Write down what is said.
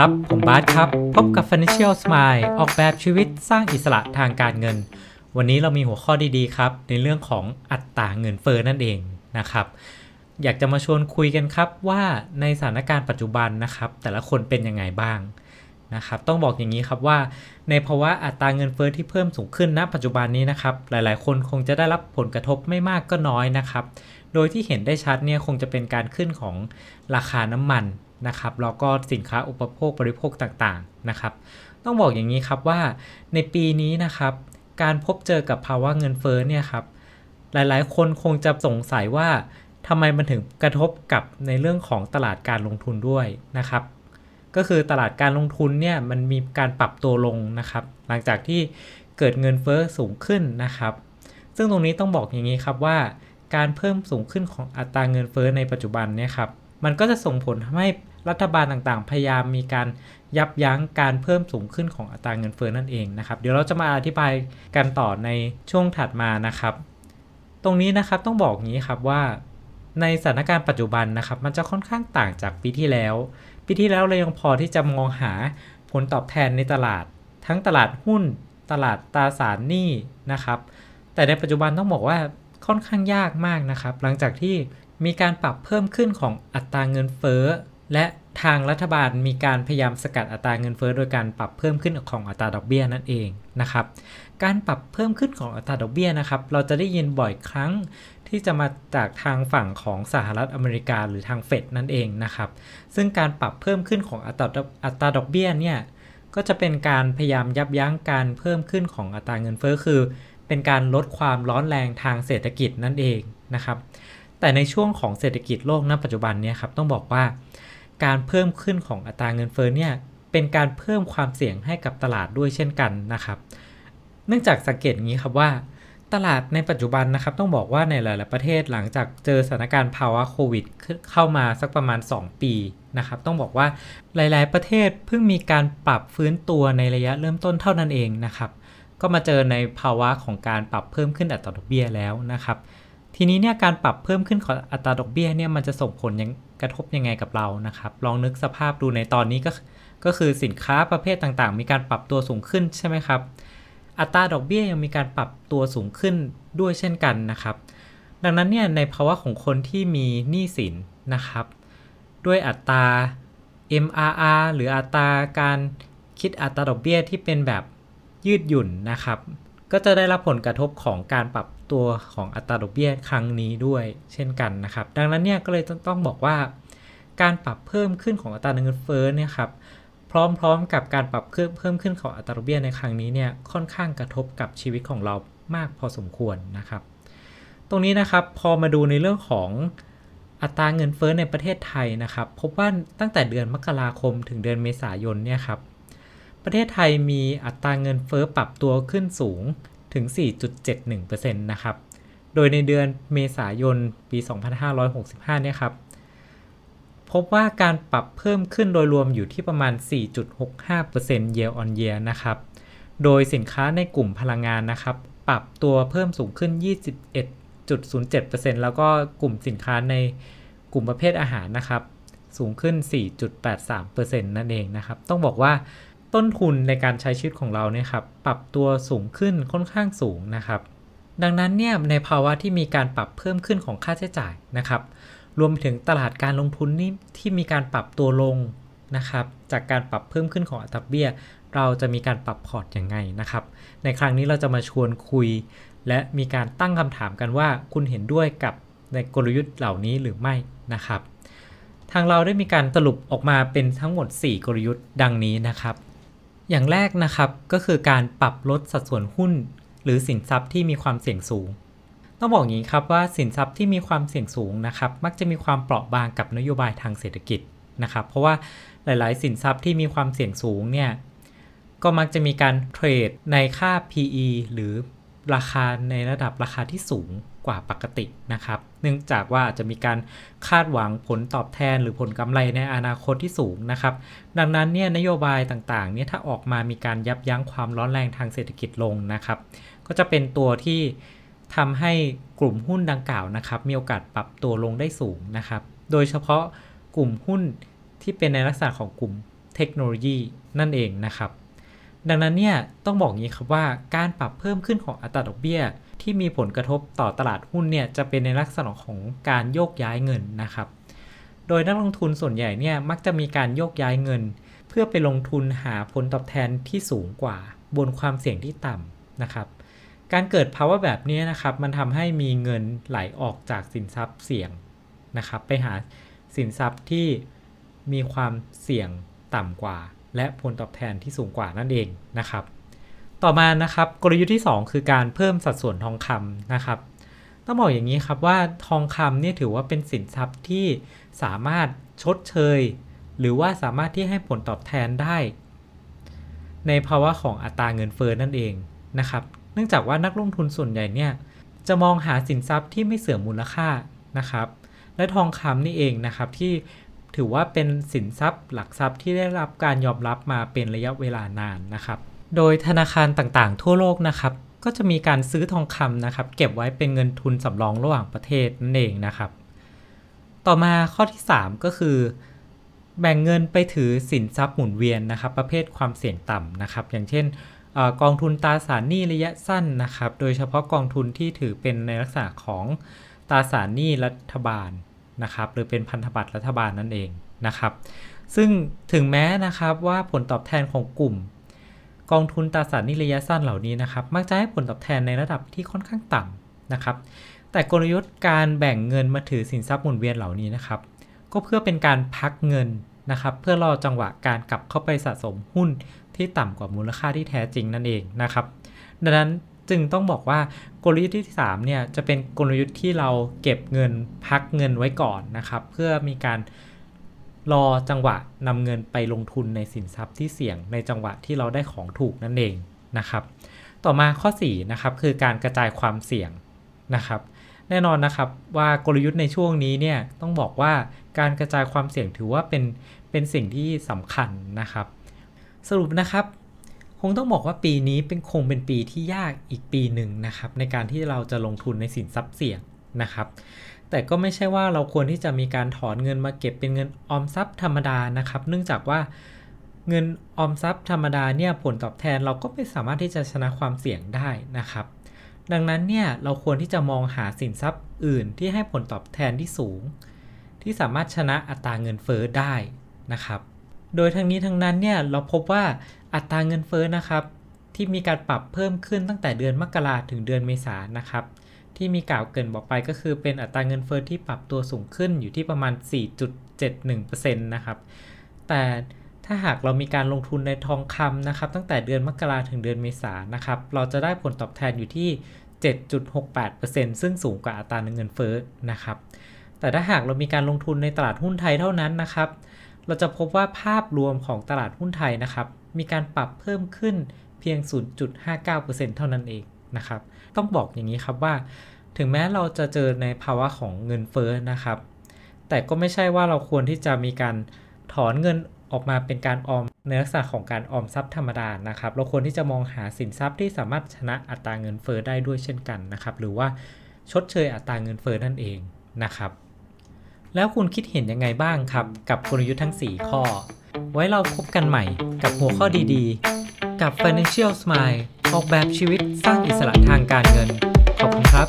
ครับ ผมบาสครับ พบกับ Financial Smile ออกแบบชีวิตสร้างอิสระทางการเงิน วันนี้เรามีหัวข้อดีๆครับ ในเรื่องของอัตราเงินเฟ้อนั่นเองนะครับ อยากจะมาชวนคุยกันครับว่าในสถานการณ์ปัจจุบันนะครับ แต่ละคนเป็นยังไงบ้างนะครับ ต้องบอกอย่างนี้ครับว่า ในภาวะอัตราเงินเฟ้อที่เพิ่มสูงขึ้นณปัจจุบันนี้นะครับ หลายๆ คนคงจะได้รับผลกระทบไม่มากก็น้อยนะครับ โดยที่เห็นได้ชัดเนี่ยคงจะเป็นการขึ้นของราคาน้ำมัน นะครับแล้วก็สินค้าอุปโภคบริโภคต่างๆนะครับ ต้องบอกอย่างนี้ครับว่าในปีนี้นะครับการพบเจอกับภาวะเงินเฟ้อเนี่ยครับหลายๆ คนคงจะสงสัยว่าทำไมมันถึงกระทบกับในเรื่องของตลาดการลงทุนด้วยนะครับ ก็คือตลาดการลงทุนเนี่ยมันมีการปรับตัวลงนะครับ หลังจากที่เกิดเงินเฟ้อสูงขึ้นนะครับ ซึ่งตรงนี้ต้องบอกอย่างนี้ครับว่า การเพิ่มสูงขึ้นของอัตราเงินเฟ้อในปัจจุบันเนี่ยครับ มันก็จะส่งผลทำให้รัฐบาลต่างๆ พยายามมีการยับยั้งการเพิ่มสูงขึ้นของอัตราเงินเฟ้อนั่นเองนะครับ เดี๋ยวเราจะมาอธิบายกันต่อในช่วงถัดมานะครับ ตรงนี้นะครับต้องบอกงี้ครับว่า ในสถานการณ์ปัจจุบันนะครับ มันจะค่อนข้างต่างจากปีที่แล้ว ปีที่แล้วเรายังพอที่จะมองหาผลตอบแทนในตลาด ทั้งตลาดหุ้น ตลาดตราสารหนี้นะครับ แต่ในปัจจุบันต้องบอกว่าค่อนข้างยากมากนะครับ หลังจากที่ มีการปรับเพิ่มขึ้นของอัตราเงินเฟ้อ และทางรัฐบาลมีการพยายามสกัดอัตราเงินเฟ้อโดยการปรับเพิ่มขึ้นของอัตราดอกเบี้ยนั่นเองนะครับ การปรับเพิ่มขึ้นของอัตราดอกเบี้ยนะครับ เราจะได้ยินบ่อยครั้งที่จะมาจากทางฝั่งของสหรัฐอเมริกาหรือทางเฟดนั่นเองนะครับ ซึ่งการปรับเพิ่มขึ้นของอัตราอัตราดอกเบี้ยเนี่ยก็จะเป็นการพยายามยับยั้งการเพิ่มขึ้นของอัตราเงินเฟ้อคือ เป็นการลดความร้อนแรงทางเศรษฐกิจนั่นเองนะครับ แต่ในช่วงของเศรษฐกิจโลกณปัจจุบันเนี่ยครับต้องบอกว่า การเพิ่มขึ้นของอัตราเงินเฟ้อเนี่ยเป็นการเพิ่มความเสี่ยงให้กับตลาดด้วยเช่นกันนะครับ เนื่องจากสังเกตงี้ครับว่า ตลาดในปัจจุบันนะครับ ต้องบอกว่าในหลาย ๆ ประเทศหลังจากเจอสถานการณ์ภาวะโควิดเข้ามาสักประมาณ 2 ปีนะครับ ต้องบอกว่าหลาย ๆ ประเทศเพิ่งมีการปรับฟื้นตัวในระยะเริ่มต้นเท่านั้นเองนะครับ ก็มาเจอในภาวะของการปรับเพิ่มขึ้นอัตราดอกเบี้ยแล้วนะครับ ทีนี้เนี่ยการปรับเพิ่มขึ้นของอัตราดอกเบี้ยเนี่ยมันจะส่งผลยังกระทบยังไงกับเรานะครับ ลองนึกสภาพดูในตอนนี้ก็ก็คือสินค้าประเภทต่างๆ มีการปรับตัวสูงขึ้นใช่ไหมครับ อัตราดอกเบี้ยยังมีการปรับตัวสูงขึ้นด้วยเช่นกันนะครับ ดังนั้นเนี่ยในภาวะของคนที่มีหนี้สินนะครับ ด้วยอัตรา MRR หรืออัตราการคิดอัตราดอกเบี้ยที่เป็นแบบยืดหยุ่นนะครับ ก็จะได้รับผลกระทบของการปรับ ตัวของอัตราดอกเบี้ยครั้งนี้ด้วยเช่นกันนะครับ ดังนั้นเนี่ยก็เลยต้องบอกว่า การปรับเพิ่มขึ้นของอัตราเงินเฟ้อเนี่ยครับพร้อมๆ กับการปรับเพิ่มเพิ่มขึ้นของอัตราดอกเบี้ยในครั้งนี้เนี่ยค่อนข้างกระทบกับชีวิตของเรามากพอสมควรนะครับ ตรงนี้นะครับพอมาดูในเรื่องของอัตราเงินเฟ้อในประเทศไทยนะครับ พบว่าตั้งแต่เดือนมกราคมถึงเดือนเมษายนเนี่ยครับประเทศไทยมีอัตราเงินเฟ้อปรับตัวขึ้นสูง ถึง 4.71%นะครับ โดยในเดือนเมษายนปี 2565 เนี่ยครับ พบว่าการปรับเพิ่มขึ้นโดยรวมอยู่ที่ประมาณ 4.65% year on year นะครับ โดยสินค้าในกลุ่มพลังงานนะครับ ปรับตัวเพิ่มสูงขึ้น 21.07%แล้วก็กลุ่มสินค้าในกลุ่มประเภทอาหารนะครับ สูงขึ้น 4.83%นั่นเองนะครับ ต้องบอกว่า ต้นทุนในการใช้ชีวิตของเราเนี่ยครับปรับตัวสูงขึ้นค่อนข้างสูงนะครับ ดังนั้นเนี่ยในภาวะที่มีการปรับเพิ่มขึ้นของค่าใช้จ่ายนะครับ รวมถึงตลาดการลงทุนนี่ที่มีการปรับตัวลงนะครับจากการปรับเพิ่มขึ้นของอัตราเบี้ย เราจะมีการปรับพอร์ตอย่างไงนะครับ ในครั้งนี้เราจะมาชวนคุย และมีการตั้งคำถามกันว่า คุณเห็นด้วยกับในกลยุทธ์เหล่านี้หรือไม่นะครับ ทางเราได้มีการสรุปออกมาเป็นทั้งหมด 4 กลยุทธ์ดังนี้นะครับ อย่างแรกนะครับก็คือการปรับลดสัดส่วนหุ้น หรือสินทรัพย์ที่มีความเสี่ยงสูง ต้องบอกอย่างนี้ครับว่าสินทรัพย์ที่มีความเสี่ยงสูงนะครับ มักจะมีความเปราะบางกับนโยบายทางเศรษฐกิจนะครับ เพราะว่าหลาย ๆ สินทรัพย์ที่มีความเสี่ยงสูงเนี่ยก็มักจะมีการเทรดในค่า PE หรือราคาในระดับราคาที่สูง กว่าปกตินะครับ เนื่องจากว่าจะมีการคาดหวังผลตอบแทนหรือผลกำไรในอนาคตที่สูงนะครับ ดังนั้นเนี่ยนโยบายต่างๆเนี่ยถ้าออกมามีการยับยั้งความร้อนแรงทางเศรษฐกิจลงนะครับ ก็จะเป็นตัวที่ทำให้กลุ่มหุ้นดังกล่าวนะครับ มีโอกาสปรับตัวลงได้สูงนะครับ โดยเฉพาะกลุ่มหุ้นที่เป็นในลักษณะของกลุ่มเทคโนโลยีนั่นเองนะครับ ดังนั้นเนี่ยต้องบอกงี้ครับว่าการปรับเพิ่มขึ้นของอัตราดอกเบี้ย ที่มีผลกระทบต่อตลาดหุ้นเนี่ยจะเป็นในลักษณะของการโยกย้ายเงินนะครับ โดยนักลงทุนส่วนใหญ่เนี่ยมักจะมีการโยกย้ายเงิน เพื่อไปลงทุนหาผลตอบแทนที่สูงกว่า บนความเสี่ยงที่ต่ำนะครับ การเกิดภาวะแบบนี้นะครับมันทำให้มีเงินไหลออกจากสินทรัพย์เสี่ยงนะครับไปหาสินทรัพย์ที่มีความเสี่ยงต่ำกว่า และผลตอบแทนที่สูงกว่านั่นเองนะครับ ต่อมานะครับกลยุทธ์ที่ 2 คือการเพิ่มสัดส่วนทองคำนะครับต้องบอกอย่างนี้ครับว่าทองคำเนี่ยถือว่าเป็นสินทรัพย์ที่สามารถชดเชย หรือว่าสามารถที่ให้ผลตอบแทนได้ ในภาวะของอัตราเงินเฟ้อนั่นเองนะครับ เนื่องจากว่านักลงทุนส่วนใหญ่เนี่ยจะมองหาสินทรัพย์ที่ไม่เสื่อมมูลค่านะครับ และทองคำนี่เองนะครับที่ ถือว่าเป็นสินทรัพย์หลักทรัพย์ที่ได้รับการยอมรับมาเป็นระยะเวลานานนะครับ โดยธนาคารต่างๆ ทั่วโลกนะครับ ก็จะมีการซื้อทองคำนะครับ เก็บไว้เป็นเงินทุนสำรองระหว่างประเทศนั่นเองนะครับ ต่อมาข้อที่ 3 ก็คือ แบ่งเงินไปถือสินทรัพย์หมุนเวียนนะครับ ประเภทความเสี่ยงต่ำนะครับ อย่างเช่นกองทุนตราสารหนี้ระยะสั้นนะครับ โดยเฉพาะกองทุนที่ถือเป็นในลักษณะของตราสารหนี้รัฐบาล นะครับหรือเป็นพันธบัตรรัฐบาลนั่นเองนะครับ ซึ่งถึงแม้นะครับว่าผลตอบแทนของกลุ่ม กองทุนตราสารหนี้ระยะสั้นเหล่านี้นะครับมักจะให้ผลตอบแทนในระดับที่ค่อนข้างต่ำนะครับแต่กลยุทธ์การแบ่งเงินมาถือสินทรัพย์หมุนเวียนเหล่านี้นะครับ ก็เพื่อเป็นการพักเงินนะครับเพื่อรอจังหวะการกลับเข้าไปสะสมหุ้นที่ต่ำกว่ามูลค่าที่แท้จริงนั่นเองนะครับ ดังนั้น จึงต้องบอกว่ากลยุทธ์ที่3เนี่ยจะเป็นกลยุทธ์ที่เราเก็บเงินพักเงินไว้ก่อนนะครับ เพื่อมีการรอจังหวะนำเงินไปลงทุนในสินทรัพย์ที่เสี่ยงในจังหวะที่เราได้ของถูกนั่นเองนะครับ ต่อมาข้อ4นะครับคือการกระจายความเสี่ยงนะครับ แน่นอนนะครับว่ากลยุทธ์ในช่วงนี้เนี่ยต้องบอกว่าการกระจายความเสี่ยงถือว่าเป็นเป็นสิ่งที่สำคัญนะครับ สรุปนะครับ งต้องบอกว่าปีนี้เป็นคงเป็นปีที่ยากอีกปีหนึ่งนะครับ ในการที่เราจะลงทุนในสินทรัพย์เสี่ยงนะครับ แต่ก็ไม่ใช่ว่าเราควรที่จะมีการถอนเงินมาเก็บเป็นเงินออมทรัพย์ธรรมดานะครับ เนื่องจากว่าเงินออมทรัพย์ธรรมดาเนี่ยผลตอบแทนเราก็ไม่สามารถที่จะชนะความเสี่ยงได้นะครับ ดังนั้นเนี่ยเราควรที่จะมองหาสินทรัพย์อื่นที่ให้ผลตอบแทนที่สูง ที่สามารถชนะอัตราเงินเฟ้อได้นะครับ โดยทั้งนี้ทั้งนั้นเนี่ยเราพบว่าอัตราเงินเฟ้อนะครับที่มีการปรับเพิ่มขึ้นตั้งแต่เดือนมกราถึงเดือนเมษายนนะครับที่มีกล่าวเกินบอกไปก็คือเป็นอัตราเงินเฟ้อที่ปรับตัวสูงขึ้นอยู่ที่ประมาณ 4.71%นะครับแต่ถ้าหากเรามีการลงทุนในทองคำนะครับตั้งแต่เดือนมกราถึงเดือนเมษายนนะครับเราจะได้ผลตอบแทนอยู่ที่ 7.68%ซึ่งสูงกว่าอัตราเงินเฟ้อนะครับแต่ถ้าหากเรามีการลงทุนในตลาดหุ้นไทยเท่านั้นนะครับ เราจะพบว่าภาพรวมของตลาดหุ้นไทยนะครับ มีการปรับเพิ่มขึ้นเพียง 0.59%เท่านั้นเองนะครับ ต้องบอกอย่างนี้ครับว่า ถึงแม้เราจะเจอในภาวะของเงินเฟ้อนะครับ แต่ก็ไม่ใช่ว่าเราควรที่จะมีการถอนเงินออกมาเป็นการออมในลักษณะของการออมทรัพย์ธรรมดานะครับ เราควรที่จะมองหาสินทรัพย์ที่สามารถชนะอัตราเงินเฟ้อได้ด้วยเช่นกันนะครับ หรือว่าชดเชยอัตราเงินเฟ้อนั่นเองนะครับ แล้วคุณคิดเห็นยังไงบ้างครับ กับกลยุทธ์ทั้ง 4 ข้อ ไว้เราพบกันใหม่กับหัวข้อดีๆ กับ Financial Smile ออกแบบชีวิตสร้างอิสระทางการเงิน ขอบคุณครับ